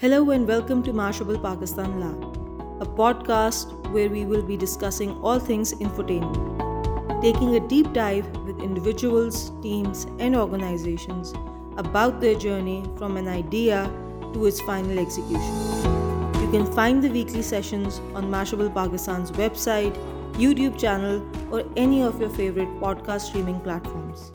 Hello and welcome to Mashable Pakistan Lab, a podcast where we will be discussing all things infotainment, taking a deep dive with individuals, teams, and organizations about their journey from an idea to its final execution. You can find the weekly sessions on Mashable Pakistan's website, YouTube channel, or any of your favorite podcast streaming platforms.